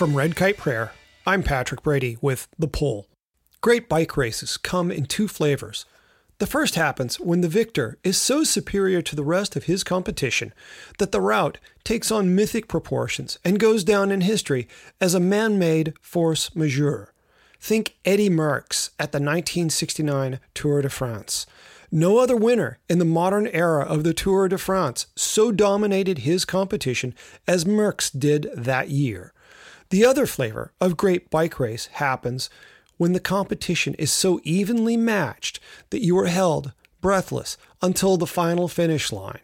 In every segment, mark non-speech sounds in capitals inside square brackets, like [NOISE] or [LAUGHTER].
From Red Kite Prayer, I'm Patrick Brady with The Pull. Great bike races come in two flavors. The first happens when the victor is so superior to the rest of his competition that the route takes on mythic proportions and goes down in history as a man made force majeure. Think Eddy Merckx at the 1969 Tour de France. No other winner in the modern era of the Tour de France so dominated his competition as Merckx did that year. The other flavor of great bike race happens when the competition is so evenly matched that you are held breathless until the final finish line.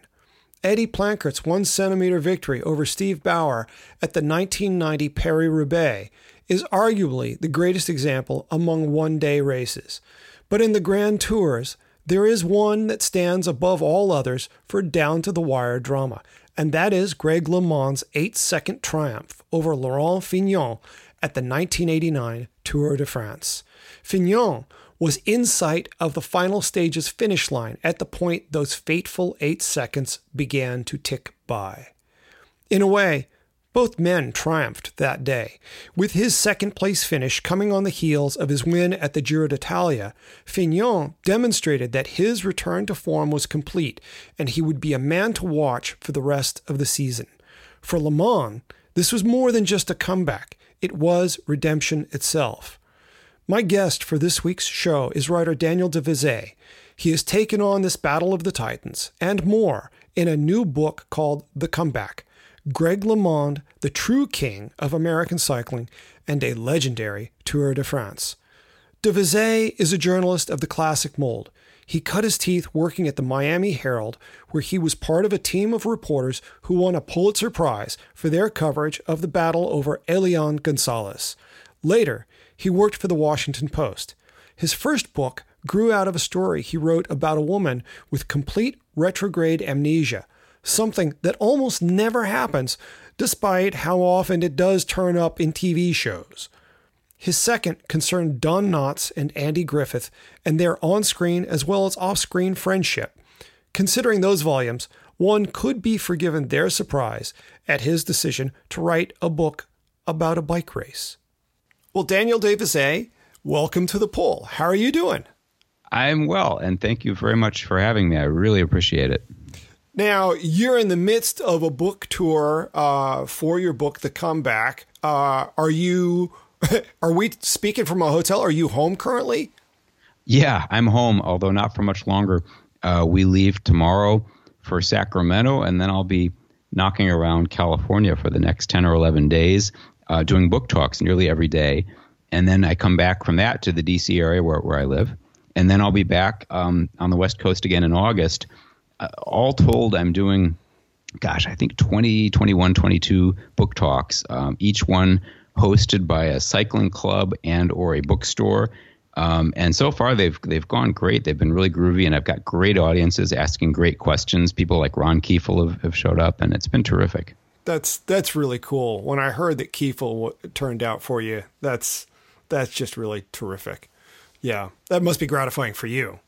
Eddy Planckaert's one centimeter victory over Steve Bauer at the 1990 Paris Roubaix is arguably the greatest example among one day races. But in the Grand Tours, there is one that stands above all others for down to the wire drama, and that is Greg LeMond's eight second triumph over Laurent Fignon at the 1989 Tour de France. Fignon was in sight of the final stage's finish line at the point those fateful eight seconds began to tick by. In a way, both men triumphed that day. With his second place finish coming on the heels of his win at the Giro d'Italia, Fignon demonstrated that his return to form was complete and he would be a man to watch for the rest of the season. For LeMond, this was more than just a comeback, it was redemption itself. My guest for this week's show is writer Daniel De Visé. He has taken on this battle of the Titans and more in a new book called The Comeback Greg LeMond, the true king of American cycling and a legendary Tour de France. De Visé is a journalist of the classic mold. He cut his teeth working at the Miami Herald, where he was part of a team of reporters who won a Pulitzer Prize for their coverage of the battle over Elian Gonzalez. Later, he worked for the Washington Post. His first book grew out of a story he wrote about a woman with complete retrograde amnesia, something that almost never happens, despite how often it does turn up in TV shows. His second concerned Don Knotts and Andy Griffith and their on screen as well as off screen friendship. Considering those volumes, one could be forgiven their surprise at his decision to write a book about a bike race. Well, Daniel De Visé, welcome to the Pull. How are you doing? I'm well, and thank you very much for having me. I really appreciate it. Now, you're in the midst of a book tour uh, for your book, The Comeback. Uh, are you [LAUGHS] are we speaking from a hotel? Are you home currently? Yeah, I'm home, although not for much longer. Uh, we leave tomorrow for Sacramento, and then I'll be knocking around California for the next 10 or 11 days, uh, doing book talks nearly every day. And then I come back from that to the DC area where, where I live. And then I'll be back um, on the West Coast again in August. Uh, all told, I'm doing, gosh, I think 20, 21, 22 book talks, um, each one hosted by a cycling club and or a bookstore. Um, and so far they've they've gone great. They've been really groovy, and I've got great audiences asking great questions. People like Ron Kiefel have, have showed up, and it's been terrific. That's that's really cool. When I heard that Kiefel turned out for you, that's that's just really terrific. Yeah, that must be gratifying for you.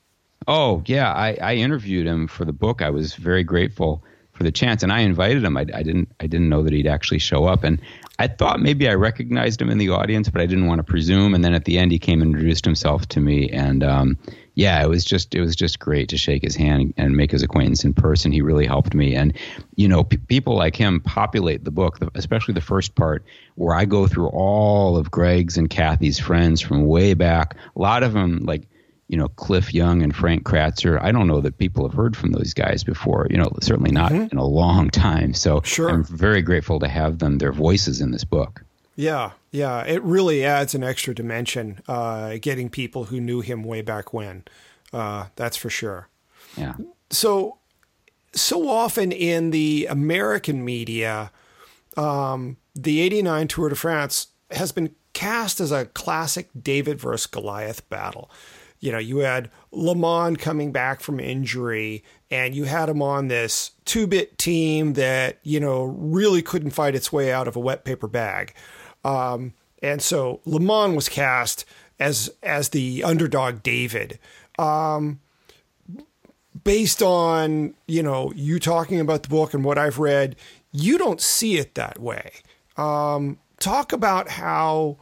Oh yeah, I, I interviewed him for the book. I was very grateful for the chance, and I invited him. I, I didn't I didn't know that he'd actually show up, and I thought maybe I recognized him in the audience, but I didn't want to presume. And then at the end, he came and introduced himself to me, and um, yeah, it was just it was just great to shake his hand and make his acquaintance in person. He really helped me, and you know, p- people like him populate the book, especially the first part where I go through all of Greg's and Kathy's friends from way back. A lot of them like you know, Cliff Young and Frank Kratzer. I don't know that people have heard from those guys before, you know, certainly not mm-hmm. in a long time. So sure. I'm very grateful to have them, their voices in this book. Yeah, yeah. It really adds an extra dimension, uh, getting people who knew him way back when. Uh, that's for sure. Yeah. So, so often in the American media, um, the 89 Tour de France has been cast as a classic David versus Goliath battle you know, you had LeMond coming back from injury and you had him on this two bit team that, you know, really couldn't fight its way out of a wet paper bag. Um, and so LeMond was cast as, as the underdog David. Um, based on, you know, you talking about the book and what I've read, you don't see it that way. Um, talk about how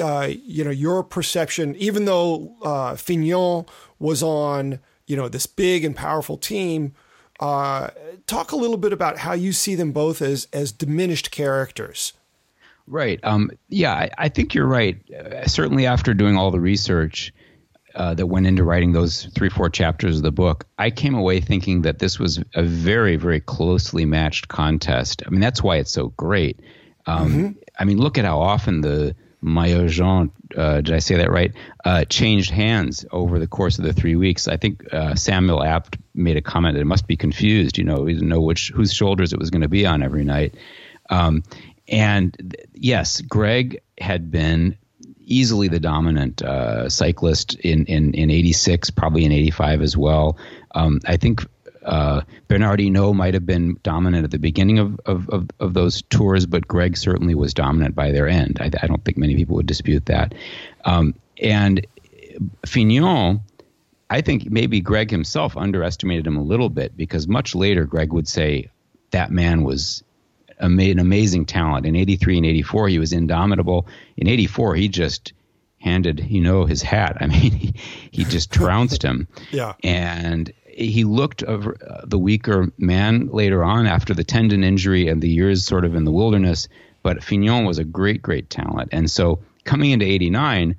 uh, you know your perception, even though uh, Fignon was on you know this big and powerful team. Uh, talk a little bit about how you see them both as as diminished characters. Right. Um, yeah, I, I, think you're right. Uh, certainly, after doing all the research uh, that went into writing those three, four chapters of the book, I came away thinking that this was a very, very closely matched contest. I mean, that's why it's so great. Um, mm-hmm. I mean, look at how often the maillot jaune, uh, did I say that right, uh, changed hands over the course of the three weeks. I think uh, Samuel Abt made a comment that it must be confused. You know, he didn't know which whose shoulders it was going to be on every night. Um, and yes, Greg had been easily the dominant uh, cyclist in, in, in 86, probably in 85 as well. Um, I think uh, Bernard Hinault might have been dominant at the beginning of, of, of, of, those tours, but Greg certainly was dominant by their end. I, I don't think many people would dispute that. Um, and Fignon, I think maybe Greg himself underestimated him a little bit because much later Greg would say that man was an amazing talent. In 83 and 84, he was indomitable. In 84, he just handed, you know, his hat. I mean, [LAUGHS] he, he just trounced him. [LAUGHS] yeah. And he looked of the weaker man later on after the tendon injury and the years sort of in the wilderness. But Fignon was a great, great talent. And so coming into 89,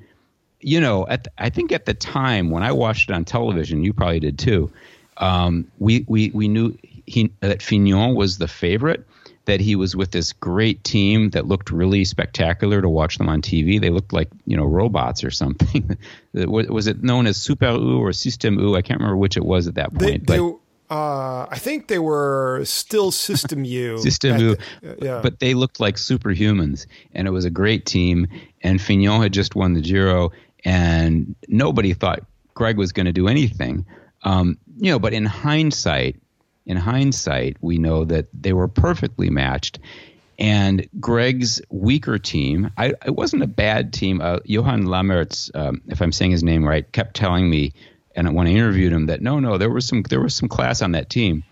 you know, at the, I think at the time when I watched it on television, you probably did too. Um, we, we, we knew he, that Fignon was the favorite that he was with this great team that looked really spectacular to watch them on TV. They looked like you know robots or [LAUGHS] something. was it known as Super U or System U? I can't remember which it was at that point. They, they, uh, I think they were still System U. [LAUGHS] System U, the, uh, yeah. but they looked like superhumans, and it was a great team. And Fignon had just won the Giro, and nobody thought Greg was going to do anything. Um, you know, but in hindsight, in hindsight, we know that they were perfectly matched. And Greg's weaker team, I, it wasn't a bad team. Uh, Johan Lammerts, um, if I'm saying his name right, kept telling me, and when I interviewed him, that no, no, there was some there was some class on that team,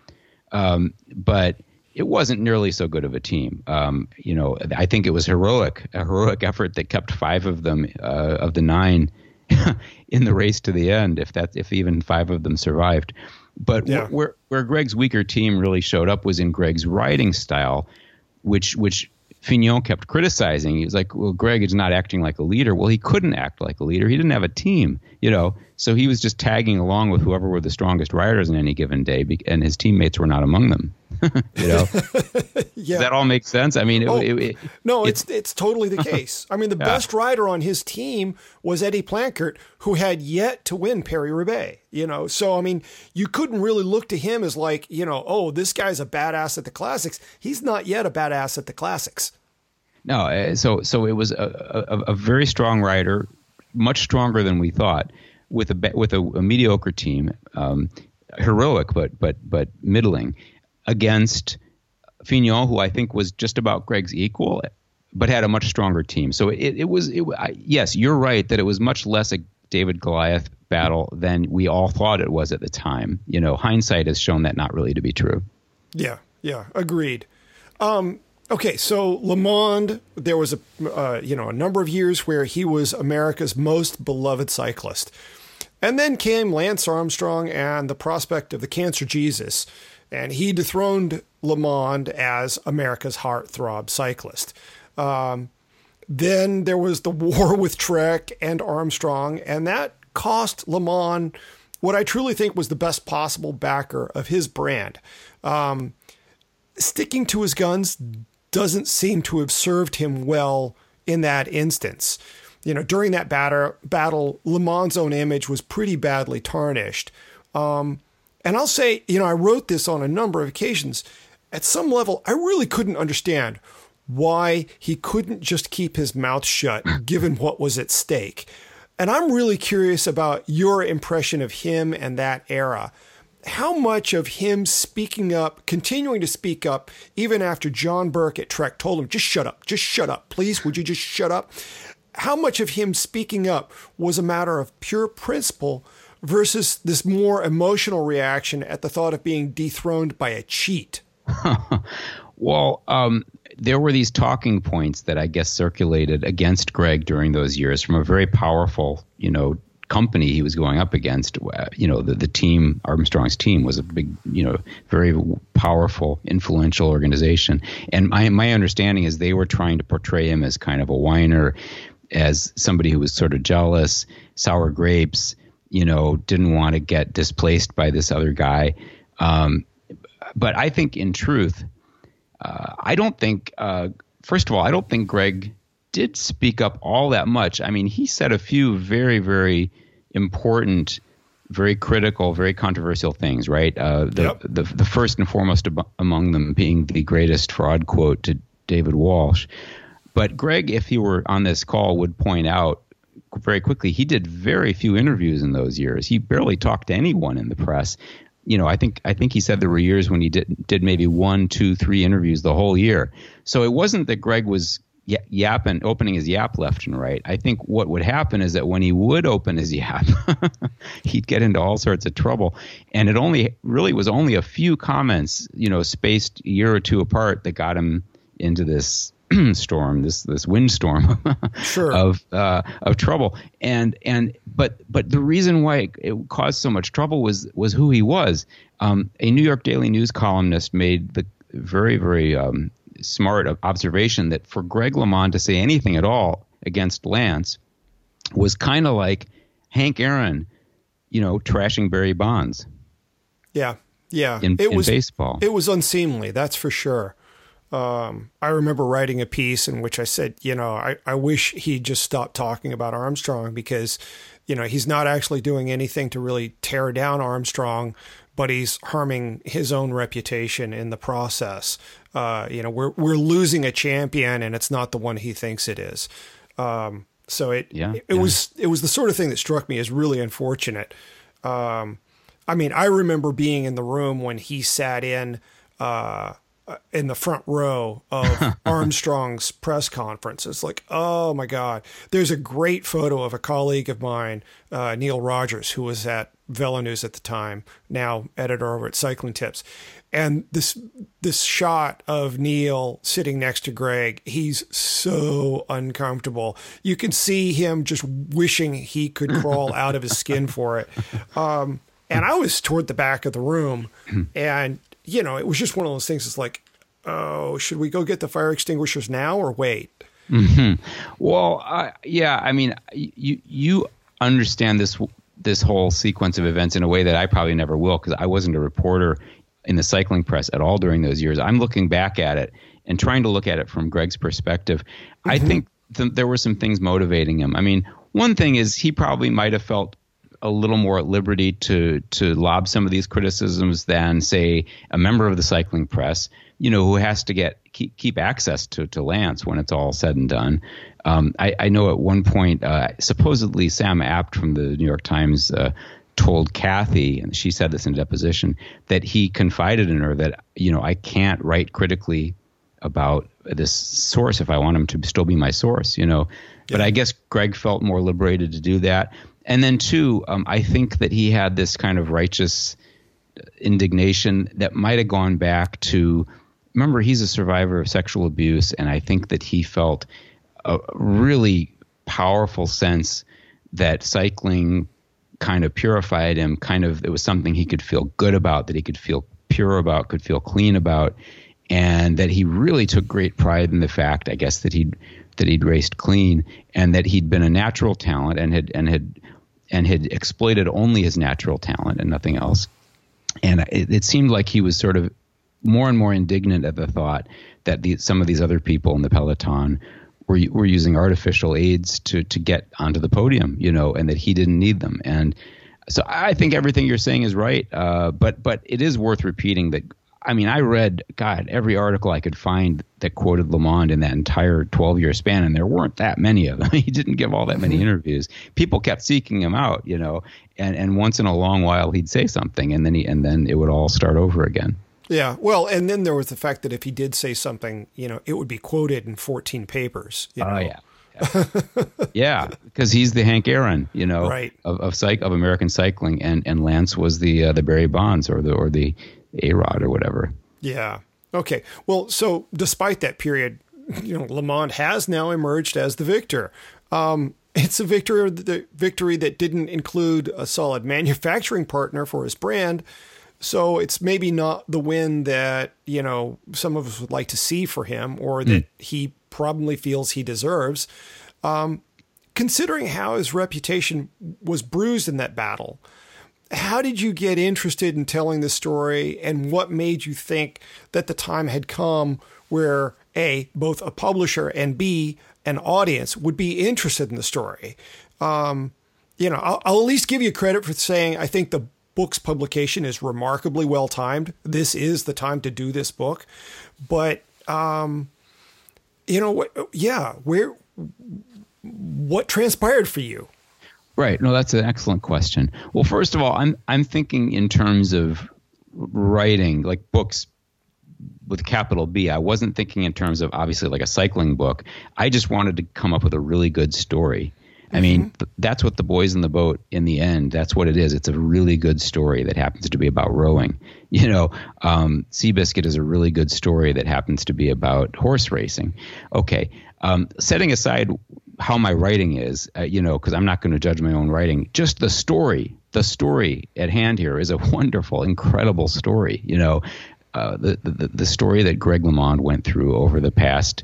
um, but it wasn't nearly so good of a team. Um, you know, I think it was heroic, a heroic effort that kept five of them uh, of the nine [LAUGHS] in the race to the end, if that if even five of them survived. But yeah. where where Greg's weaker team really showed up was in Greg's riding style, which which Fignon kept criticizing. He was like, "Well, Greg is not acting like a leader." Well, he couldn't act like a leader. He didn't have a team, you know. So he was just tagging along with whoever were the strongest riders on any given day, and his teammates were not among them. [LAUGHS] you know, [LAUGHS] yeah. Does that all make sense? I mean, it, oh, it, it, no, it's, it's, it's totally the [LAUGHS] case. I mean, the yeah. best rider on his team was Eddy Planckaert, who had yet to win Paris Roubaix. You know, so I mean, you couldn't really look to him as like, you know, oh, this guy's a badass at the classics. He's not yet a badass at the classics. No, uh, so so it was a, a, a very strong rider, much stronger than we thought with a with a, a mediocre team, um, heroic but but but middling, against Fignon, who I think was just about Greg's equal, but had a much stronger team. So it, it was it, I, yes, you're right that it was much less a David Goliath battle than we all thought it was at the time. You know, hindsight has shown that not really to be true. Yeah, yeah, agreed. Um, okay, so LeMond, there was a uh, you know a number of years where he was America's most beloved cyclist. And then came Lance Armstrong and the prospect of the Cancer Jesus, and he dethroned LeMond as America's heartthrob cyclist. Um, then there was the [LAUGHS] war with Trek and Armstrong, and that cost LeMond what I truly think was the best possible backer of his brand. Um, sticking to his guns doesn't seem to have served him well in that instance you know, during that batter, battle, Le own image was pretty badly tarnished. Um, and I'll say, you know, I wrote this on a number of occasions. At some level, I really couldn't understand why he couldn't just keep his mouth shut [LAUGHS] given what was at stake. And I'm really curious about your impression of him and that era. How much of him speaking up, continuing to speak up, even after John Burke at Trek told him, just shut up, just shut up, please, would you just shut up? How much of him speaking up was a matter of pure principle versus this more emotional reaction at the thought of being dethroned by a cheat? [LAUGHS] well, um, there were these talking points that I guess circulated against Greg during those years from a very powerful, you know, company he was going up against. Uh, you know, the, the team, Armstrong's team, was a big, you know, very powerful, influential organization. And my my understanding is they were trying to portray him as kind of a whiner, as somebody who was sort of jealous, sour grapes. You know, didn't want to get displaced by this other guy. Um, but I think, in truth, uh, I don't think. Uh, first of all, I don't think Greg did speak up all that much. I mean, he said a few very, very important, very critical, very controversial things. Right. Uh, the, yep. the the first and foremost ab- among them being the greatest fraud quote to David Walsh. But Greg, if he were on this call, would point out very quickly he did very few interviews in those years. He barely talked to anyone in the press you know, I think I think he said there were years when he did did maybe one, two, three interviews the whole year. So it wasn't that Greg was yapping, opening his yap left and right. I think what would happen is that when he would open his [LAUGHS] yap, he'd get into all sorts of trouble. And it only really was only a few comments, you know, spaced a year or two apart that got him into this [CLEARS THROAT] storm, this this windstorm [LAUGHS] sure. of uh, of trouble. And and but but the reason why it, it caused so much trouble was was who he was. Um, a New York Daily News columnist made the very very um, smart observation that for Greg LeMond to say anything at all against Lance was kind of like Hank Aaron, you know, trashing Barry Bonds. Yeah, yeah. In, it in was baseball, it was unseemly. That's for sure. Um, I remember writing a piece in which I said, you know, I, I wish he'd just stop talking about Armstrong because, you know, he's not actually doing anything to really tear down Armstrong, but he's harming his own reputation in the process. Uh, you know, we're we're losing a champion, and it's not the one he thinks it is. Um, so it yeah, it, it yeah. was it was the sort of thing that struck me as really unfortunate. Um, I mean, I remember being in the room when he sat in. Uh, in the front row of [LAUGHS] Armstrong's press conference. It's like, oh my God. There's a great photo of a colleague of mine, uh, Neal Rogers, who was at Velo News at the time, now editor over at Cycling Tips. And this this shot of Neil sitting next to Greg, he's so uncomfortable. You can see him just wishing he could crawl out of his skin for it. [LAUGHS] Um, and I was toward the back of the room, [CLEARS THROAT] and you know, it was just one of those things. It's like, oh, should we go get the fire extinguishers now or wait? Mm-hmm. Well, uh, yeah, I mean, you you understand this this whole sequence of events in a way that I probably never will because I wasn't a reporter in the cycling press at all during those years. I'm looking back at it and trying to look at it from Greg's perspective. Mm-hmm. I think th- there were some things motivating him. I mean, one thing is he probably might have felt a little more at liberty to to lob some of these criticisms than say a member of the cycling press you know who has to get keep, keep access to, to Lance when it's all said and done. Um, I, I, know at one point, uh, supposedly Sam Abt from the New York Times uh, told Kathy, and she said this in a deposition, that he confided in her that you know I can't write critically about this source if I want him to still be my source, you know. Yeah. But I guess Greg felt more liberated to do that. And then, two, um, I think that he had this kind of righteous indignation that might have gone back to remember, he's a survivor of sexual abuse, and I think that he felt a really powerful sense that cycling kind of purified him, kind of, it was something he could feel good about, that he could feel pure about, could feel clean about. And that he really took great pride in the fact, I guess, that he'd that he'd raced clean and that he'd been a natural talent and had and had and had exploited only his natural talent and nothing else. And it, it seemed like he was sort of more and more indignant at the thought that the, some of these other people in the peloton were were using artificial aids to to get onto the podium, you know, and that he didn't need them. And so I think everything you're saying is right, uh, but but it is worth repeating that I mean, I read, God, every article I could find that quoted LeMond in that entire 12 year span, and there weren't that many of them. [LAUGHS] he didn't give all that many mm-hmm. interviews. People kept seeking him out, you know, and, and once in a long while he'd say something, and then he, and then it would all start over again. Yeah, well, and then there was the fact that if he did say something, you know, it would be quoted in 14 papers. You know? Oh yeah. yeah, [LAUGHS] because he's the Hank Aaron, you know, right. of of, psych, of American cycling, and and Lance was the uh, the Barry Bonds or the or the A Rod or whatever. Yeah, Okay. Well, so despite that period, you know, LeMond has now emerged as the victor. Um, it's a victory, the victory that didn't include a solid manufacturing partner for his brand. So it's maybe not the win that, you know, some of us would like to see for him or that mm. he probably feels he deserves. Um, considering how his reputation was bruised in that battle, how did you get interested in telling the story and what made you think that the time had come where A, both a publisher and B, an audience would be interested in the story? Um, you know, I'll, I'll, at least give you credit for saying I think the book's publication is remarkably well timed. This is the time to do this book. But, um, you know, yeah, where, what transpired for you? Right. No, that's an excellent question. Well, first of all, I'm I'm thinking in terms of writing, like books with capital B. I wasn't thinking in terms of obviously like a cycling book. I just wanted to come up with a really good story. Mm-hmm. I mean, th- that's what the boys in the boat in the end. That's what it is. It's a really good story that happens to be about rowing. [LAUGHS] You know, um, Seabiscuit is a really good story that happens to be about horse racing. Okay, um, setting aside how my writing is, uh, you know, because I'm not going to judge my own writing. Just the story, the story at hand here is a [LAUGHS] wonderful, incredible story. You know, uh, the, the the story that Greg LeMond went through over the past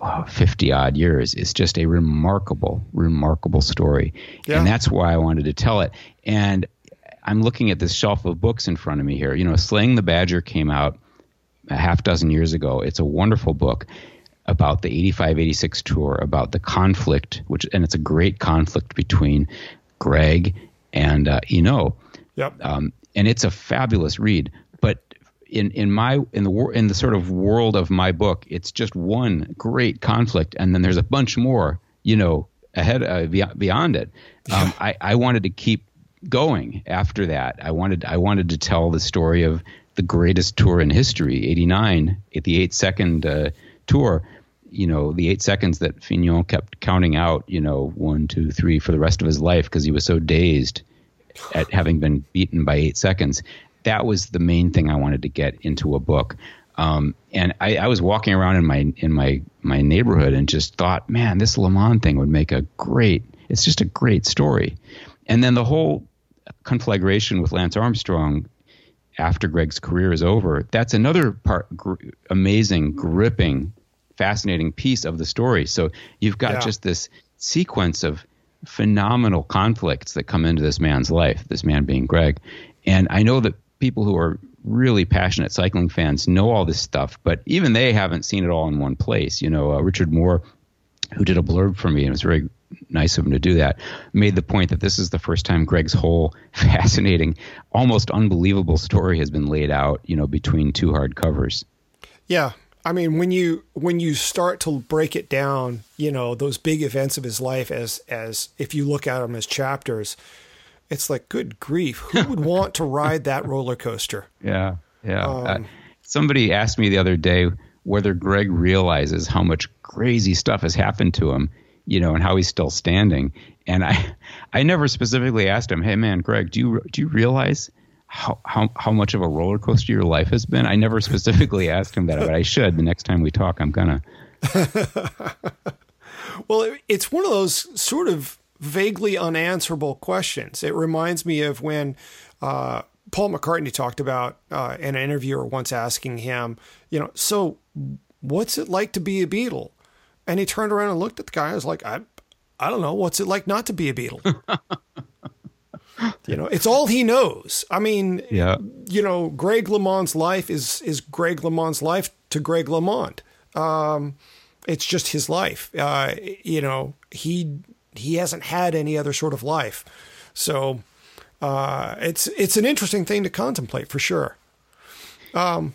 oh, 50 odd years is just a remarkable, remarkable story, yeah. and that's why I wanted to tell it. And I'm looking at this shelf of books in front of me here. You know, Slaying the Badger came out a half dozen years ago. It's a wonderful book about the 85 86 tour, about the conflict, which, and it's a great conflict between Greg and uh, Hinault. Yep. Um, and it's a fabulous read. But in, in my in the in the sort of world of my book, it's just one great conflict, and then there's a bunch more, you know, ahead uh, beyond it. Um, I, I wanted to keep going after that. I wanted I wanted to tell the story of the greatest tour in history, '89, at the eight second uh, tour, you know, the eight seconds that Fignon kept counting out, you know, one, two, three for the rest of his life because he was so dazed at having been beaten by eight seconds. That was the main thing I wanted to get into a book. Um, and I, I, was walking around in my in my my neighborhood and just thought, man, this LeMond thing would make a great. It's just a great story. And then the whole conflagration with Lance Armstrong after Greg's career is over. That's another part, gr- amazing, gripping fascinating piece of the story. So you've got yeah. just this sequence of phenomenal conflicts that come into this man's life, this man being Greg. And I know that people who are really passionate cycling fans know all this stuff, but even they haven't seen it all in one place. You know, uh, Richard Moore, who did a blurb for me, and it was very nice of him to do that, made the point that this is the first time Greg's whole [LAUGHS] fascinating, almost unbelievable story has been laid out, you know, between two hard covers. Yeah, I mean, when you when you start to break it down, you know those big events of his life as as if you look at them as chapters, it's like, good grief, who would [LAUGHS] want to ride that roller coaster? Yeah, yeah. Um, uh, somebody asked me the other day whether Greg realizes how much crazy stuff has happened to him, you know, and how he's still standing. And I, [LAUGHS] I never specifically asked him, "Hey, man, Greg, do you do you realize?" How, how, how much of a roller coaster your life has been? I never specifically asked him that, but I should. The next time we talk, I'm gonna. [LAUGHS] well, it's one of those sort of vaguely unanswerable questions. It reminds me of when uh, Paul McCartney talked about uh, an interviewer once asking him, you know, so what's it like to be a Beatle? And he turned around and looked at the guy. I was like, I, I don't know. What's it like not to be a Beatle? [LAUGHS] [GASPS] you know, it's all he knows. I mean, yeah. you know, Greg LeMond's life is is Greg LeMond's life to Greg LeMond. Um, it's just his life. Uh, you know, he he hasn't had any other sort of life. So uh, it's it's an interesting thing to contemplate for sure. Um,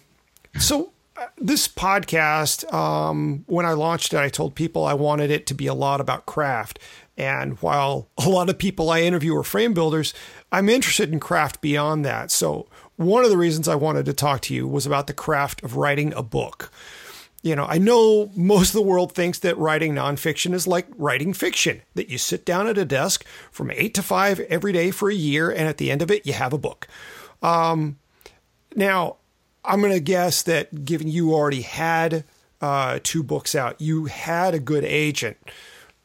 so uh, this podcast, um, when I launched it, I told people I wanted it to be a lot about craft. And while a lot of people I interview are frame builders, I'm interested in craft beyond that. So, one of the reasons I wanted to talk to you was about the craft of writing a book. You know, I know most of the world thinks that writing nonfiction is like writing fiction, that you sit down at a desk from eight to five every day for a year, and at the end of it, you have a book. Um, now, I'm going to guess that given you already had uh, two books out, you had a good agent.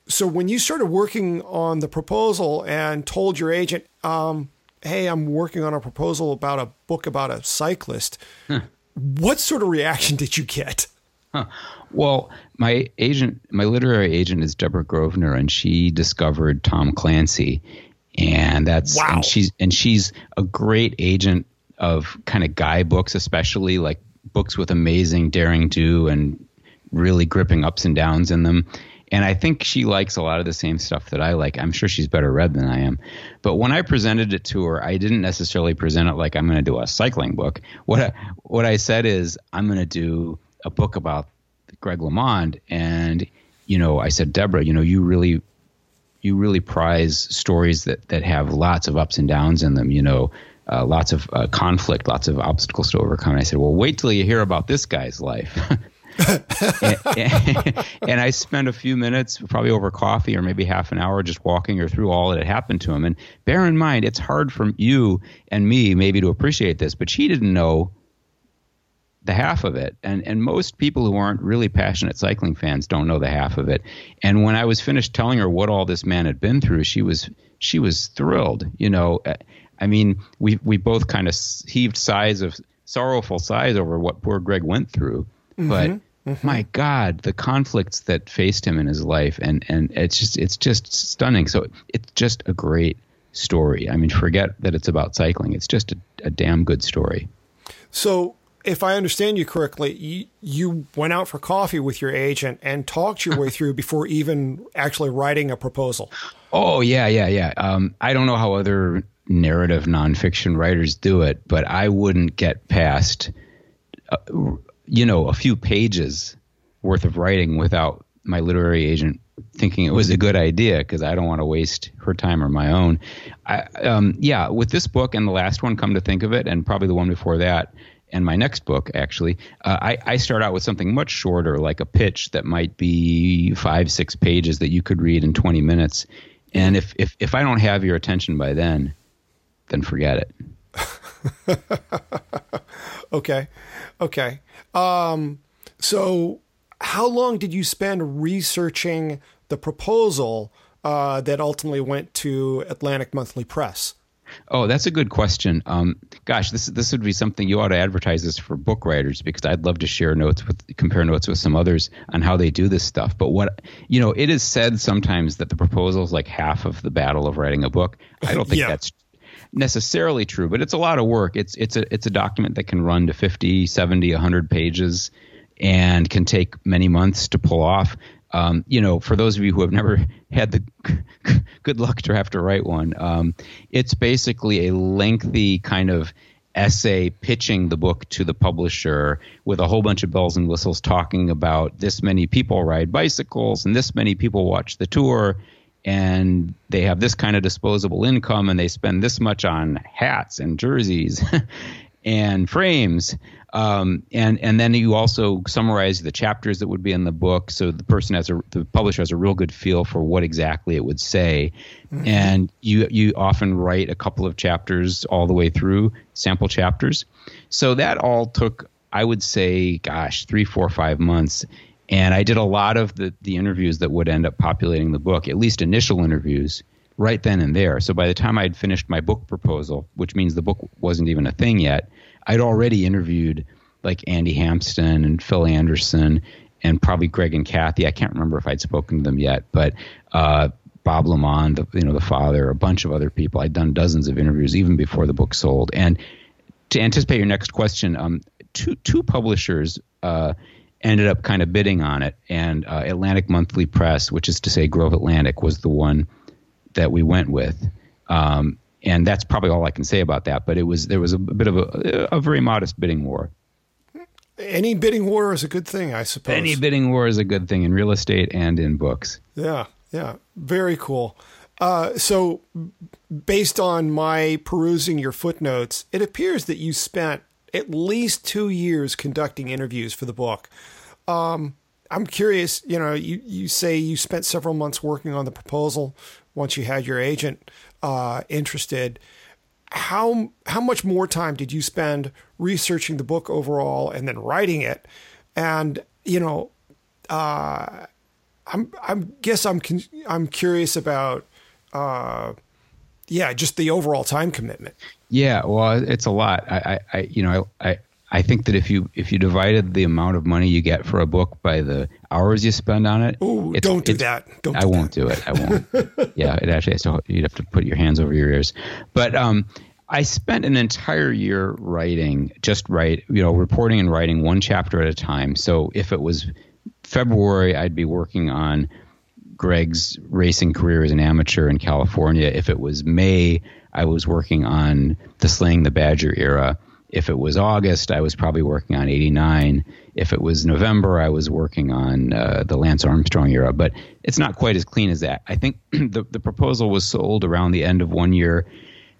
So when you started working on the proposal and told your agent, um, "Hey, I'm working on a proposal about a book about a cyclist," huh. what sort of reaction did you get? Huh. Well, my agent, my literary agent is Deborah Grosvenor, and she discovered Tom Clancy, and that's wow. and she's and she's a great agent of kind of guy books, especially like books with amazing daring do and really gripping ups and downs in them. And I think she likes a lot of the same stuff that I like. I'm sure she's better read than I am. But when I presented it to her, I didn't necessarily present it like I'm going to do a cycling book. What I, what I said is I'm going to do a book about Greg LeMond. And you know, I said, Deborah, you know, you really you really prize stories that that have lots of ups and downs in them. You know, uh, lots of uh, conflict, lots of obstacles to overcome. And I said, well, wait till you hear about this guy's life. [LAUGHS] [LAUGHS] and, and, I spent a few minutes, probably over coffee or maybe half an hour, just walking her through all that had happened to him. And bear in mind, it's hard for you and me maybe to appreciate this, but she didn't know the half of it. And and most people who aren't really passionate cycling fans don't know the half of it. And when I was finished telling her what all this man had been through, she was she was thrilled. You know, I mean, we we both kind of heaved sighs of sorrowful sighs over what poor Greg went through. Mm-hmm. But mm-hmm. my God, the conflicts that faced him in his life, and and it's just it's just stunning. So it's just a great story. I mean, forget that it's about cycling. It's just a, a damn good story. So if I understand you correctly, you, you, went out for coffee with your agent and talked your way [LAUGHS] through before even actually writing a proposal. Oh yeah, yeah, yeah. Um, I don't know how other narrative nonfiction writers do it, but I wouldn't get past, uh, you know, a few pages worth of writing without my literary agent thinking it was a good idea because I don't want to waste her time or my own. I, um, yeah, with this book and the last one, come to think of it, and probably the one before that, and my next book actually, uh, I, I start out with something much shorter, like a pitch that might be five, six pages that you could read in 20 minutes. And if, if, if I don't have your attention by then, then forget it. [LAUGHS] okay. Okay. Um, so, how long did you spend researching the proposal uh, that ultimately went to Atlantic Monthly Press? Oh, that's a good question. Um, gosh, this this would be something you ought to advertise this for book writers because I'd love to share notes with compare notes with some others on how they do this stuff. But what you know, it is said sometimes that the proposal is like half of the battle of writing a book. I don't think yeah. that's necessarily true, but it's a lot of work. It's it's a it's a document that can run to 50, 70, 100 pages and can take many months to pull off. Um, you know, for those of you who have never [LAUGHS] had the [LAUGHS] good luck to have to write one, um, it's basically a lengthy kind of essay pitching the book to the publisher with a whole bunch of bells and whistles talking about this many people ride bicycles and this many people watch the tour and they have this kind of disposable income and they spend this much on hats and jerseys [LAUGHS] and frames. Um, and and then you also summarize the chapters that would be in the book, so the person has a the publisher has a real good feel for what exactly it would say, mm-hmm. and you you often write a couple of chapters all the way through sample chapters, so that all took I would say, gosh, three, four, five months, and I did a lot of the the interviews that would end up populating the book, at least initial interviews right then and there. So by the time I'd finished my book proposal, which means the book wasn't even a thing yet, I'd already interviewed like Andy Hampsten and Phil Anderson and probably Greg and Kathy. I can't remember if I'd spoken to them yet, but uh, Bob LeMond, the, you know, the father, a bunch of other people. I'd done dozens of interviews even before the book sold. And to anticipate your next question, um, two two publishers uh, ended up kind of bidding on it, and uh, Atlantic Monthly Press, which is to say Grove Atlantic, was the one that we went with. Um, and that's probably all I can say about that. But it was there was a, bit of a, a very modest bidding war. Any bidding war is a good thing, I suppose. Any bidding war is a good thing in real estate and in books. Yeah, yeah, very cool. Uh, so, based on my perusing your footnotes, it appears that you spent at least two years conducting interviews for the book. Um, I'm curious, you know, you, you say you spent several months working on the proposal once you had your agent uh, interested. how how much more time did you spend researching the book overall and then writing it? And you know, uh, I'm I'm guess I'm I'm curious about. Uh, yeah, just the overall time commitment. Yeah, well, it's a lot. I, I, I you know, I, I think that if you if you divided the amount of money you get for a book by the hours you spend on it, Ooh, don't do that. Don't. I won't do it. I won't. [LAUGHS] yeah, it actually has to. You'd have to put your hands over your ears. But um, I spent an entire year writing, just write, you know, reporting and writing one chapter at a time. So if it was February, I'd be working on Greg's racing career as an amateur in California. If it was May, I was working on the Slaying the Badger era. If it was August, I was probably working on 89. If it was November, I was working on uh, the Lance Armstrong era. But it's not quite as clean as that. I think [CLEARS THROAT] the, the proposal was sold around the end of one year,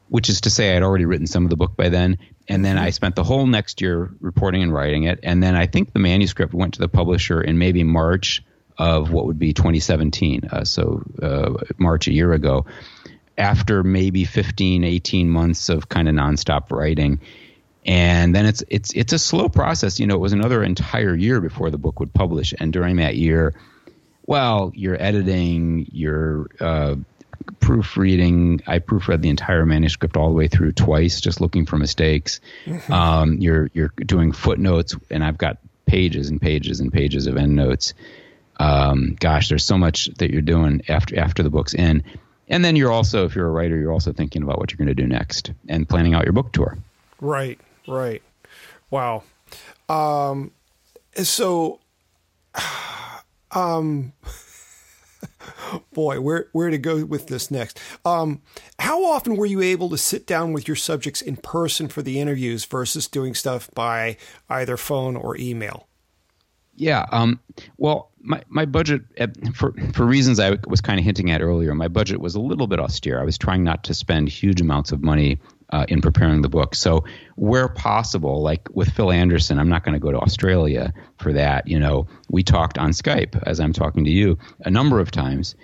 which is to say I'd already written some of the book by then. And then I spent the whole next year reporting and writing it. And then I think the manuscript went to the publisher in maybe March of what would be 2017, uh, so uh, March a year ago, after maybe 15, 18 months of kind of nonstop writing. And then it's it's it's a slow process. You know, it was another entire year before the book would publish, and during that year, well, you're editing, you're uh, proofreading. I proofread the entire manuscript all the way through twice, just looking for mistakes. Mm-hmm. Um, you're you're doing footnotes, and I've got pages and pages and pages of endnotes um, gosh, there's so much that you're doing after after the book's in, and then you're also, if you're a writer, you're also thinking about what you're going to do next and planning out your book tour. Right, right. Wow. Um, so, [SIGHS] um, [LAUGHS] boy, where where to go with this next? Um, how often were you able to sit down with your subjects in person for the interviews versus doing stuff by either phone or email? Yeah. Um, well, my, my budget, for, for reasons I was kind of hinting at earlier, my budget was a little bit austere. I was trying not to spend huge amounts of money uh, in preparing the book. So, where possible, like with Phil Anderson, I'm not going to go to Australia for that. You know, we talked on Skype as I'm talking to you a number of times.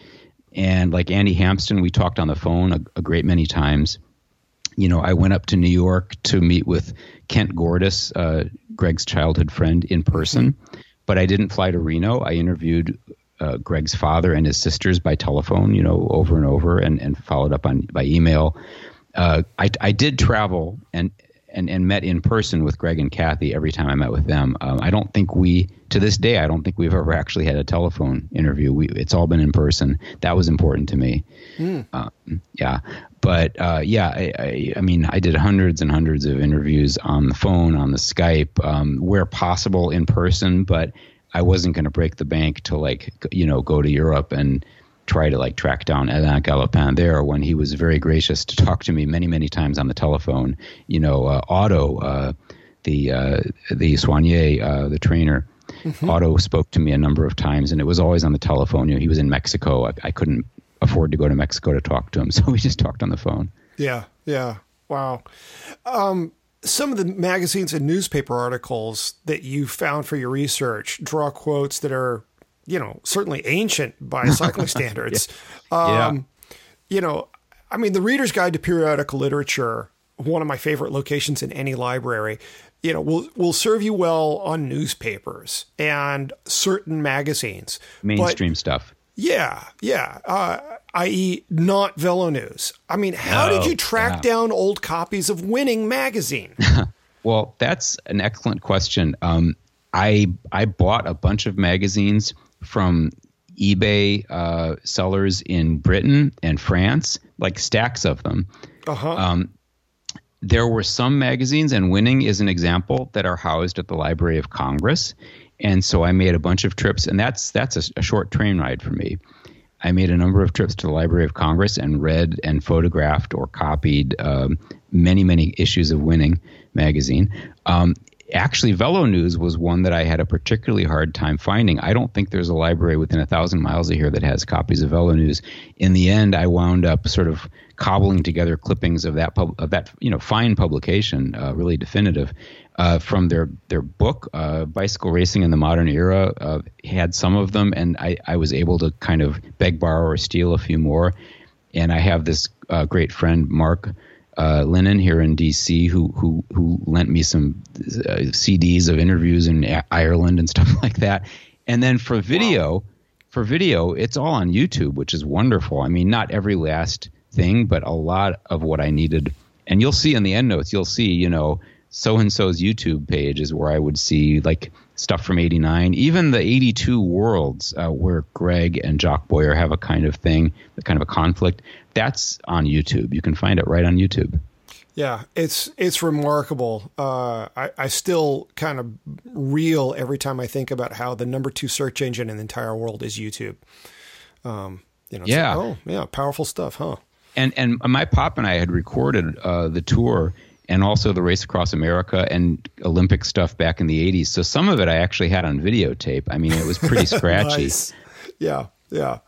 And like Andy Hampsten, we talked on the phone a, a great many times. You know, I went up to New York to meet with Kent Gordis, uh, Greg's childhood friend, in person. Mm-hmm but I didn't fly to Reno. I interviewed uh, Greg's father and his sisters by telephone, you know, over and over, and, and followed up on by email. Uh, I, I did travel and, and and met in person with Greg and Kathy every time I met with them. Um, I don't think we, to this day, I don't think we've ever actually had a telephone interview. We, it's all been in person. That was important to me. Mm. Um, yeah, but uh, yeah, I, I, I, mean, I did hundreds and hundreds of interviews on the phone, on the Skype, um, where possible in person, but I wasn't going to break the bank to like, you know, go to Europe and try to like track down Alain Galopin there when he was very gracious to talk to me many, many times on the telephone. You know, uh, Otto, uh, the uh, the soigneur, uh, the trainer, mm-hmm. Otto spoke to me a number of times, and it was always on the telephone. You know, he was in Mexico. I, I couldn't afford to go to Mexico to talk to him, [LAUGHS] so we just talked on the phone. Yeah, yeah, wow. Um, some of the magazines and newspaper articles that you found for your research draw quotes that are, you know, certainly ancient by [LAUGHS] cycling standards. yeah. Um, yeah. You know, I mean, the Reader's Guide to Periodical Literature, one of my favorite locations in any library, you know, will will serve you well on newspapers and certain magazines. Mainstream but, stuff. Yeah, yeah. Uh, i.e., not Velo News. I mean, how no, did you track yeah. down old copies of Winning magazine? [LAUGHS] well, that's an excellent question. Um, I I bought a bunch of magazines from eBay uh, sellers in Britain and France, like stacks of them. Uh-huh. Um, there were some magazines, and Winning is an example that are housed at the Library of Congress. And so I made a bunch of trips, and that's that's a, a, short train ride for me. I made a number of trips to the Library of Congress and read and photographed or copied um, many many issues of Winning magazine. Um, actually, Velo News was one that I had a particularly hard time finding. I don't think there's a library within a thousand miles of here that has copies of Velo News. In the end, I wound up sort of cobbling together clippings of that pub, of that you know fine publication, uh, really definitive, uh, from their their book, uh, Bicycle Racing in the Modern Era. Uh, had some of them, and I, I was able to kind of beg, borrow, or steal a few more. And I have this uh, great friend, Mark uh, Linen here in D.C. who who who lent me some uh, CDs of interviews in Ireland and [LAUGHS] stuff like that. And then for video, wow. for video, it's all on YouTube, which is wonderful. I mean, not every last thing, but a lot of what I needed. And you'll see in the end notes, you'll see, you know, so and so's YouTube page is where I would see like stuff from 89, even the 82 worlds uh, where Greg and Jock Boyer have a kind of thing, the kind of a conflict. That's on YouTube. You can find it right on YouTube. Yeah, it's it's remarkable. Uh, I, I still kind of reel every time I think about how the number two search engine in the entire world is YouTube. Um, you know, yeah, like, oh yeah, powerful stuff, huh? And and my pop and I had recorded uh, the tour and also the race across America and Olympic stuff back in the 80s. So some of it I actually had on videotape. I mean, it was pretty [LAUGHS] scratchy. nice. Yeah, yeah.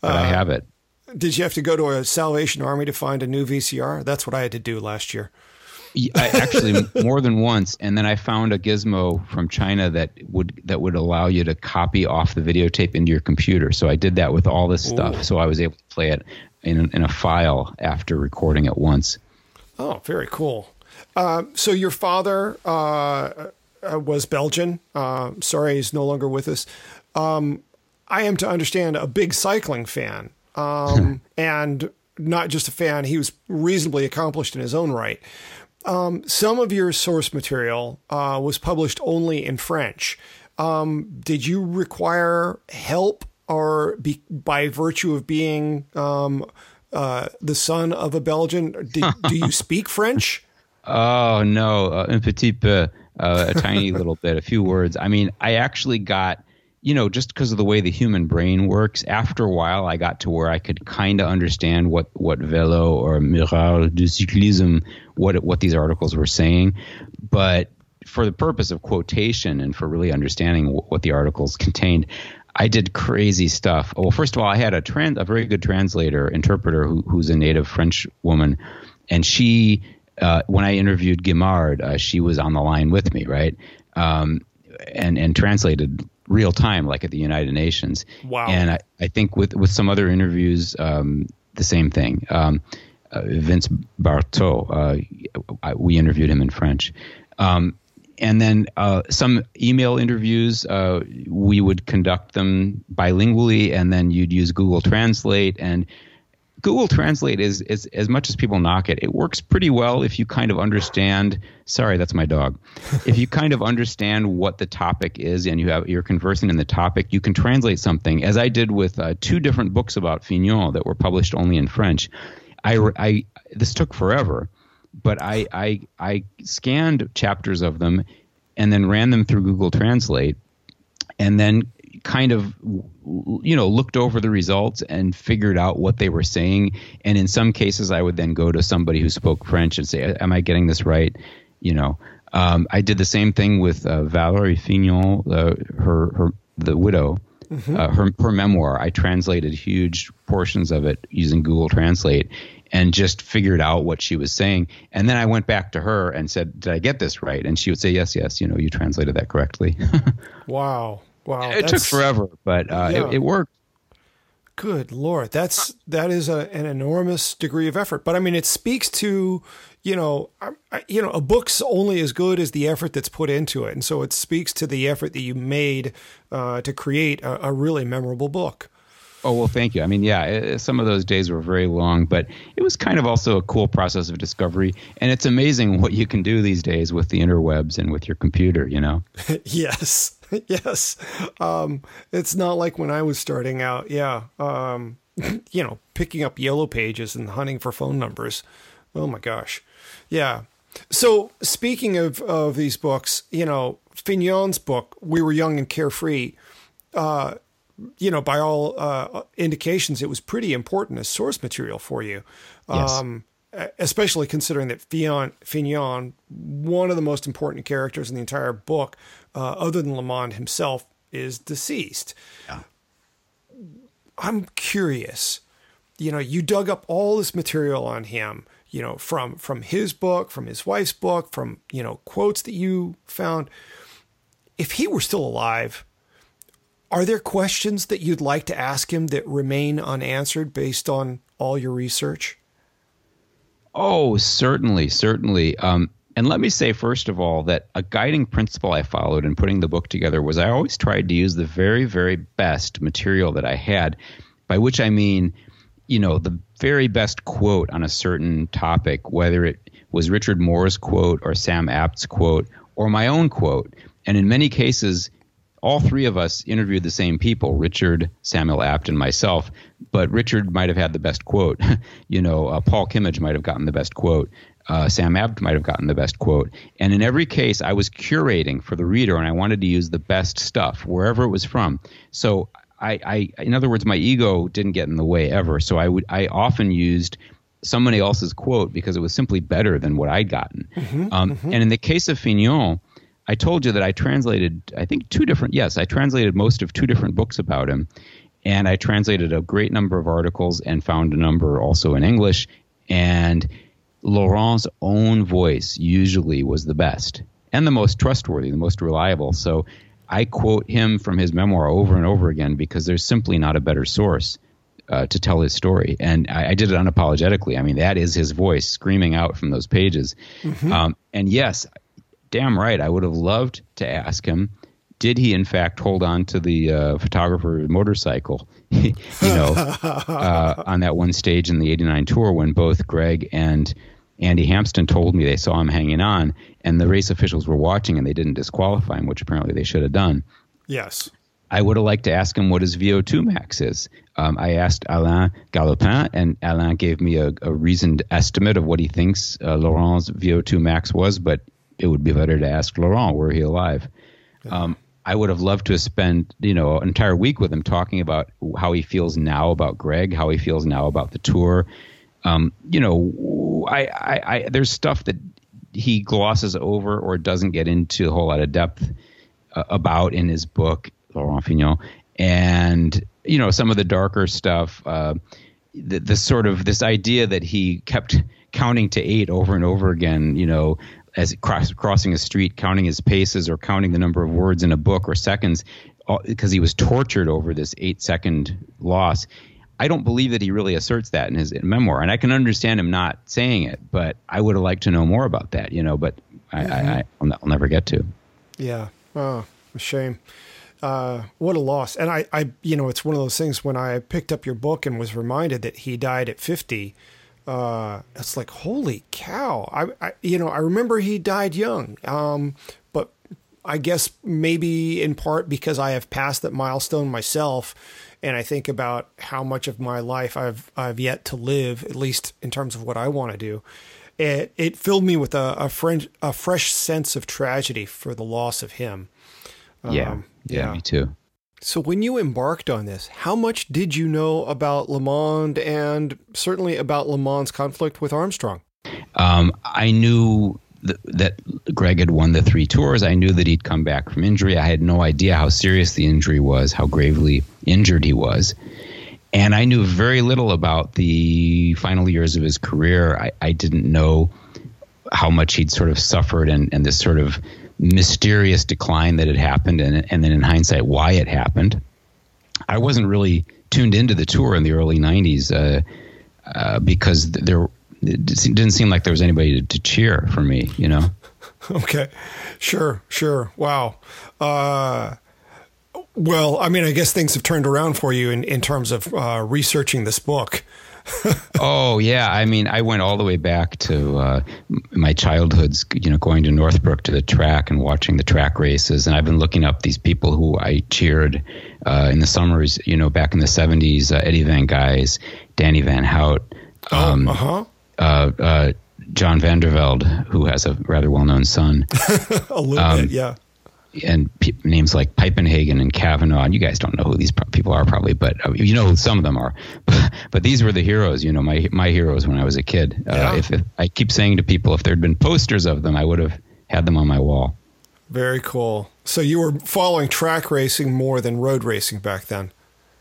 But uh, I have it. Did you have to go to a Salvation Army to find a new VCR? That's what I had to do last year. I, actually, [LAUGHS] more than once, and then I found a gizmo from China that would that would allow you to copy off the videotape into your computer. So I did that with all this stuff. Ooh. So I was able to play it in in a file after recording it once. Oh, very cool. Uh, so your father uh, uh, was Belgian. Uh, sorry, he's no longer with us. Um, I am to understand a big cycling fan, um, [LAUGHS] and not just a fan. He was reasonably accomplished in his own right. Um, some of your source material uh, was published only in French. Um, did you require help, or be, by virtue of being um, uh, the son of a Belgian, did, do you [LAUGHS] speak French? Oh no, uh, un petit peu, uh, a tiny [LAUGHS] little bit, a few words. I mean, I actually got, you know, just because of the way the human brain works. After a while, I got to where I could kind of understand what what Velo or Miroir du Cyclisme, what what these articles were saying, but for the purpose of quotation and for really understanding what, what the articles contained, I did crazy stuff. Well, first of all, I had a trans, a very good translator, interpreter who, who's a native French woman, and she uh, when I interviewed Guimard, uh, she was on the line with me, right? Um, and and translated real time, like at the United Nations. Wow. And I, I think with with some other interviews, um, the same thing. Um, uh, Vince Barteau, uh, I, we interviewed him in French. Um, and then uh, some email interviews, uh, we would conduct them bilingually, and then you'd use Google Translate and Google Translate is, is as much as people knock it, it works pretty well if you kind of understand. Sorry, that's my dog. if you kind of understand what the topic is and you have you're conversing in the topic, you can translate something. As I did with uh, two different books about Fignon that were published only in French. I, I this took forever, but I I I scanned chapters of them and then ran them through Google Translate and then kind of you know looked over the results and figured out what they were saying. And in some cases i would then go to somebody who spoke french and say am i getting this right? You know um, i did the same thing with uh, valerie fignon uh, her her the widow. Mm-hmm. uh, her her memoir. I translated huge portions of it using google translate and just figured out what she was saying. And then i went back to her and said did i get this right? And she would say yes yes you know you translated that correctly. [LAUGHS] Wow Wow, it took forever, but uh, yeah. it, it, worked. Good lord, that's that is a, an enormous degree of effort. But I mean, it speaks to you know, you know, a book's only as good as the effort that's put into it, and so it speaks to the effort that you made uh, to create a, a really memorable book. Oh well, thank you. I mean, yeah, it, some of those days were very long, but it was kind of also a cool process of discovery. And it's amazing what you can do these days with the interwebs and with your computer. You know. [LAUGHS] yes, [LAUGHS] yes. Um, it's not like when I was starting out. Yeah. Um, [LAUGHS] you know, picking up yellow pages and hunting for phone numbers. Oh my gosh. Yeah. So speaking of of these books, you know, Fignon's book, We Were Young and Carefree. Uh, you know, by all uh, indications, it was pretty important as source material for you. Yes. Um, especially considering that Fignon, Fignon, one of the most important characters in the entire book, uh, other than LeMond himself, is deceased. Yeah. I'm curious. You know, you dug up all this material on him. You know, from from his book, from his wife's book, from you know quotes that you found. If he were still alive, are there questions that you'd like to ask him that remain unanswered based on all your research? Oh, certainly, certainly. Um, and let me say, first of all, that a guiding principle I followed in putting the book together was I always tried to use the very, very best material that I had, by which I mean, you know, the very best quote on a certain topic, whether it was Richard Moore's quote or Sam Abt's quote or my own quote. And in many cases, all three of us interviewed the same people richard Samuel Abt and myself but richard might have had the best quote [LAUGHS] you know uh, paul kimmage might have gotten the best quote uh, Sam Abt might have gotten the best quote. And in every case, I was curating for the reader, and I wanted to use the best stuff wherever it was from. So I, I, in other words, my ego didn't get in the way ever. So I would, I often used somebody else's quote because it was simply better than what I'd gotten. Mm-hmm, um, mm-hmm. And in the case of Fignon, I told you that I translated, I think, two different, yes, I translated most of two different books about him. And I translated a great number of articles and found a number also in English. And Laurent's own voice usually was the best and the most trustworthy, the most reliable. So I quote him from his memoir over and over again because there's simply not a better source uh, to tell his story. And I, I, did it unapologetically. I mean, that is his voice screaming out from those pages. Mm-hmm. Um, and yes, damn right, I would have loved to ask him did he in fact hold on to the uh, photographer's motorcycle [LAUGHS] you know [LAUGHS] uh, on that one stage in the 89 tour when both greg and Andy Hampsten told me they saw him hanging on, and the race officials were watching and they didn't disqualify him, which apparently they should have done. Yes. I would have liked to ask him what his VO2 max is. Um, I asked Alain Galopin, and Alain gave me a, a reasoned estimate of what he thinks uh, Laurent's VO2 max was, but it would be better to ask Laurent were he alive. Um, I would have loved to spend you know an entire week with him talking about how he feels now about Greg, how he feels now about the tour, um, you know, I, I, I, there's stuff that he glosses over or doesn't get into a whole lot of depth uh, about in his book, Laurent Fignon. And, you know, some of the darker stuff, uh, the, the sort of this idea that he kept counting to eight over and over again, you know, as cross, crossing a street, counting his paces or counting the number of words in a book or seconds, because he was tortured over this eight second loss. I don't believe that he really asserts that in his memoir, and I can understand him not saying it, but I would have liked to know more about that, you know. But I, mm-hmm. I, I will never get to. Yeah. Oh, a shame. Uh, what a loss. And I, I, you know, it's one of those things when I picked up your book and was reminded that he died at 50. Uh, it's like, holy cow. I, I, you know, I remember he died young. Um, but I guess maybe in part because I have passed that milestone myself and I think about how much of my life I've I've yet to live, at least in terms of what I want to do. It it filled me with a a, friend, a fresh sense of tragedy for the loss of him. Yeah, um, yeah, yeah, me too. So when you embarked on this, how much did you know about LeMond and certainly about LeMond's conflict with Armstrong? Um, I knew that Greg had won the three tours. I knew that he'd come back from injury. I had no idea how serious the injury was, how gravely injured he was. And I knew very little about the final years of his career. I, I didn't know how much he'd sort of suffered and, and this sort of mysterious decline that had happened, and, and then in hindsight, why it happened. I wasn't really tuned into the tour in the early 90s uh, uh, because there didn't seem like there was anybody to, to cheer for me, you know? [LAUGHS] okay. Sure. Sure. Wow. Uh, well, I mean, I guess things have turned around for you in, in terms of uh, researching this book. [LAUGHS] oh yeah, I mean, I went all the way back to uh, my childhood's, you know, going to Northbrook to the track and watching the track races, and I've been looking up these people who I cheered uh, in the summers, you know, back in the '70s: uh, Eddie Van Gys, Danny Van Haute. Oh, um, uh huh uh, uh, John van der Velde, who has a rather well-known son. [LAUGHS] a little um, bit, yeah. And pe- names like Piepenhagen and Kavanaugh. And you guys don't know who these pro- people are probably, but uh, you know who some of them are. [LAUGHS] but these were the heroes, you know, my my heroes when I was a kid. Uh, yeah. If, if I keep saying to people, if there'd been posters of them, I would have had them on my wall. Very cool. So you were following track racing more than road racing back then.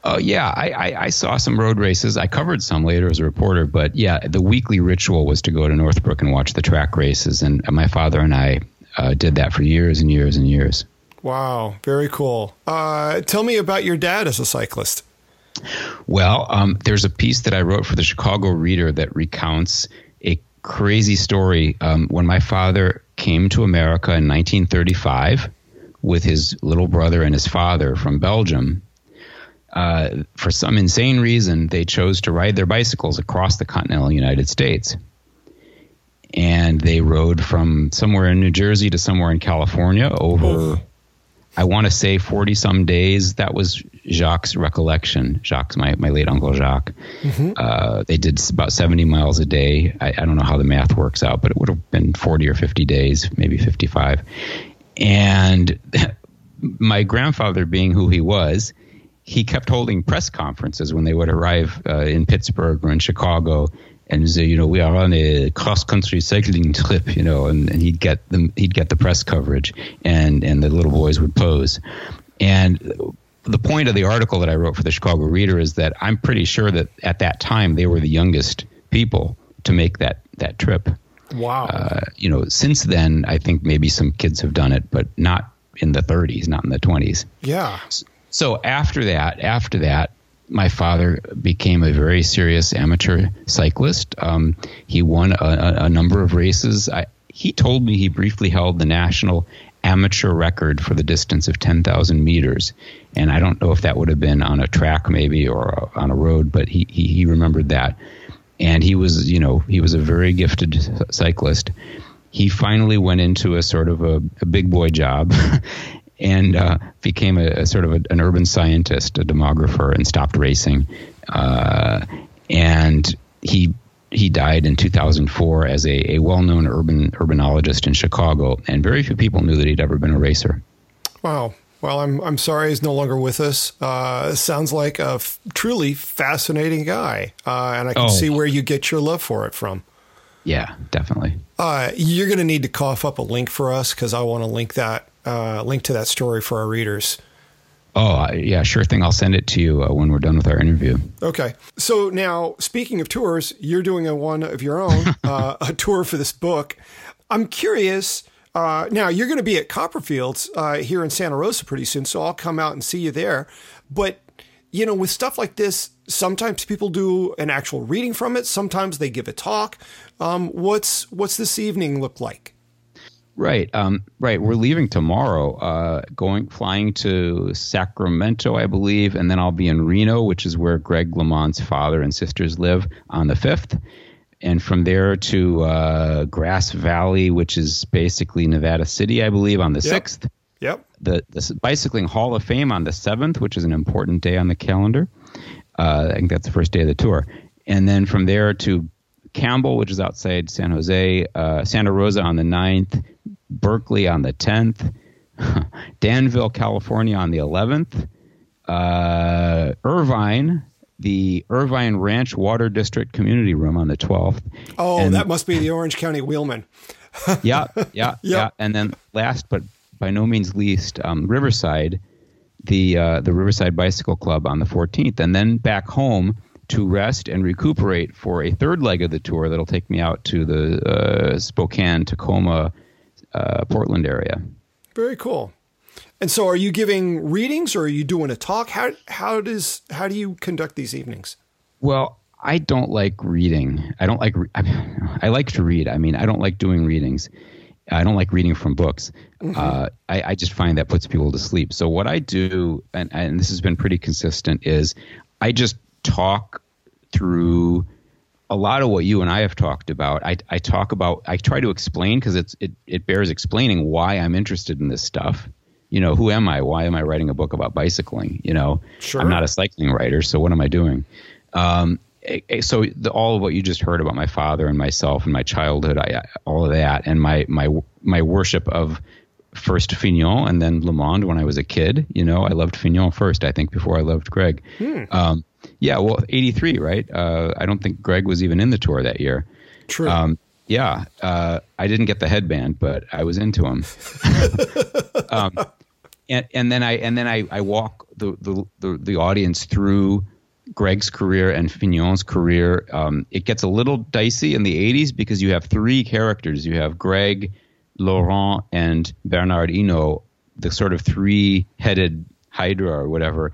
Oh yeah, I, I, I, saw some road races. I covered some later as a reporter, but yeah, the weekly ritual was to go to Northbrook and watch the track races, and my father and I uh, did that for years and years and years. Wow, very cool. Uh, tell me about your dad as a cyclist. Well, um, there's a piece that I wrote for the Chicago Reader that recounts a crazy story. Um, when my father came to America in 1935 with his little brother and his father from Belgium, uh, for some insane reason, they chose to ride their bicycles across the continental United States. And they rode from somewhere in New Jersey to somewhere in California over, I want to say 40 some days. That was Jacques' recollection. Jacques, my, my late uncle Jacques. Mm-hmm. Uh, they did about 70 miles a day. I, I don't know how the math works out, but it would have been 40 or 50 days, maybe 55. And [LAUGHS] my grandfather, being who he was, he kept holding press conferences when they would arrive uh, in Pittsburgh or in Chicago and say, you know, we are on a cross country cycling trip, you know, and, and he'd get them, he'd get the press coverage and, and the little boys would pose. And the point of the article that I wrote for the Chicago Reader is that I'm pretty sure that at that time they were the youngest people to make that, that trip. Wow. Uh, you know, since then, I think maybe some kids have done it, but not in the 30s, not in the 20s. Yeah. So after that, after that, my father became a very serious amateur cyclist. Um, he won a, a, number of races. I, he told me he briefly held the national amateur record for the distance of 10,000 meters. And I don't know if that would have been on a track maybe or on a road, but he, he, he remembered that. And he was, you know, he was a very gifted cyclist. He finally went into a sort of a, a big boy job [LAUGHS] and uh, became a, a, sort of a, an urban scientist, a demographer, and stopped racing. Uh, and he he died in 2004 as a, a well-known urban urbanologist in Chicago, and very few people knew that he'd ever been a racer. Wow. Well, I'm I'm sorry he's no longer with us. Uh, sounds like a f- truly fascinating guy, uh, and I can oh. see where you get your love for it from. Yeah, definitely. Uh, you're going to need to cough up a link for us because I want to link that uh, link to that story for our readers. Oh, yeah, sure thing. I'll send it to you uh, when we're done with our interview. Okay. So now, speaking of tours, you're doing a one of your own, [LAUGHS] uh, a tour for this book. I'm curious. Uh, now, you're going to be at Copperfields uh, here in Santa Rosa pretty soon, so I'll come out and see you there. But, you know, with stuff like this, sometimes people do an actual reading from it. Sometimes they give a talk. Um, what's what's this evening look like? Right, um, right. We're leaving tomorrow, uh, going flying to Sacramento, I believe, and then I'll be in Reno, which is where Greg LeMond's father and sisters live, on the fifth, and from there to uh, Grass Valley, which is basically Nevada City, I believe, on the sixth. Yep. The, the Bicycling Hall of Fame on the seventh, which is an important day on the calendar. Uh, I think that's the first day of the tour, and then from there to Campbell, which is outside San Jose, uh, Santa Rosa on the 9th, Berkeley on the 10th, [LAUGHS] Danville, California on the 11th, uh, Irvine, the Irvine Ranch Water District Community Room on the 12th. Oh, and, that must be the Orange County Wheelman. [LAUGHS] yeah, yeah, [LAUGHS] yep. yeah. And then last but by no means least, um, Riverside, the uh, the Riverside Bicycle Club on the 14th, and then back home to rest and recuperate for a third leg of the tour that'll take me out to the uh, Spokane, Tacoma, uh, Portland area. Very cool. And so, are you giving readings, or are you doing a talk? How how does how do you conduct these evenings? Well, I don't like reading. I don't like. I, I like to read. I mean, I don't like doing readings. I don't like reading from books. Mm-hmm. Uh, I, I, just find that puts people to sleep. So what I do, and, and this has been pretty consistent, is I just talk through a lot of what you and I have talked about. I, I talk about, I try to explain because it's it, it bears explaining why I'm interested in this stuff. You know, who am I? Why am I writing a book about bicycling? You know, sure. I'm not a cycling writer, so what am I doing? Um, so the, all of what you just heard about my father and myself and my childhood, I, all of that, and my my my worship of first Fignon and then LeMond when I was a kid. You know, I loved Fignon first, I think, before I loved Greg. Hmm. Um, yeah, well, 83, right? Uh, I don't think Greg was even in the tour that year. True. Um, yeah, uh, I didn't get the headband, but I was into him. [LAUGHS] um, and, and then I and then I, I walk the, the, the, the audience through Greg's career and Fignon's career. Um, it gets a little dicey in the 80s because you have three characters. You have Greg, Laurent, and Bernard Hinault, the sort of three headed Hydra or whatever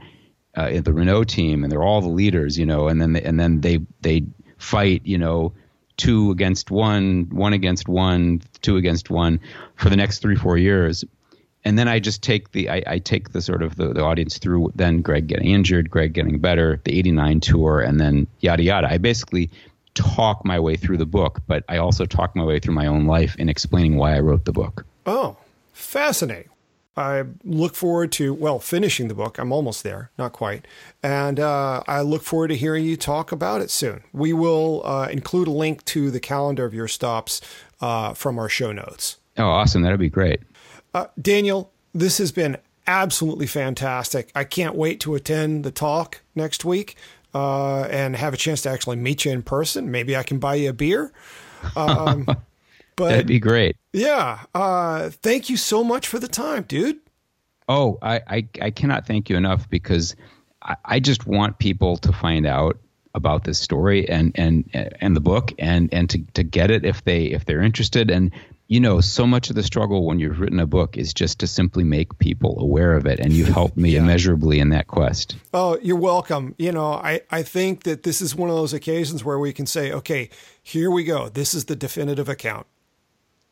uh, the Renault team, and they're all the leaders, you know, and then they, and then they they fight, you know, two against one, one against one, two against one for the next three, four years. And then I just take the I, I take the sort of the, the audience through then Greg getting injured, Greg getting better, the '89 tour, and then yada yada. I basically talk my way through the book, but I also talk my way through my own life in explaining why I wrote the book. Oh, fascinating. I look forward to, well, finishing the book. I'm almost there, not quite. And uh, I look forward to hearing you talk about it soon. We will uh, include a link to the calendar of your stops uh, from our show notes. Oh, awesome. That'd be great. Uh, Daniel, this has been absolutely fantastic. I can't wait to attend the talk next week uh, and have a chance to actually meet you in person. Maybe I can buy you a beer. Um, [LAUGHS] but that'd be great. Yeah. Uh, thank you so much for the time, dude. Oh, I, I, I cannot thank you enough because I, I just want people to find out about this story and and and the book and and to to get it if they if they're interested and you know so much of the struggle when you've written a book is just to simply make people aware of it and you've helped me [LAUGHS] yeah. immeasurably in that quest oh you're welcome you know i i think that this is one of those occasions where we can say okay here we go this is the definitive account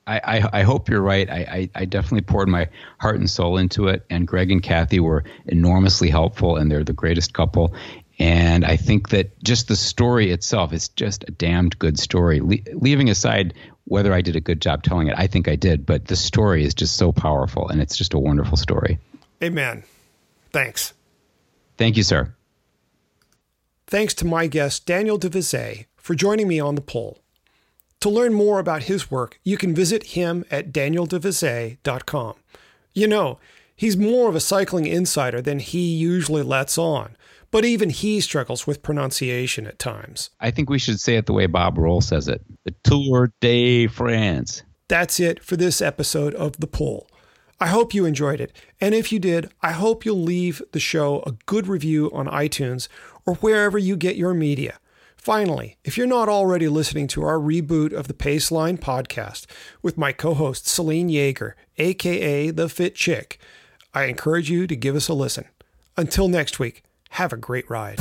I, I, I, hope you're right. I, I, I, definitely poured my heart and soul into it. And Greg and Kathy were enormously helpful, and they're the greatest couple. And I think that just the story itself is just a damned good story. Le- leaving aside whether I did a good job telling it, I think I did. But the story is just so powerful, and it's just a wonderful story. Amen. Thanks. Thank you, sir. Thanks to my guest, Daniel De Visé, for joining me on the Pull. To learn more about his work, you can visit him at danieldevise.com. You know, he's more of a cycling insider than he usually lets on, but even he struggles with pronunciation at times. I think we should say it the way Bob Roll says it the Tour de France. That's it for this episode of The Pull. I hope you enjoyed it, and if you did, I hope you'll leave the show a good review on iTunes or wherever you get your media. Finally, if you're not already listening to our reboot of the Paceline podcast with my co host Selene Yeager, aka The Fit Chick, I encourage you to give us a listen. Until next week, have a great ride.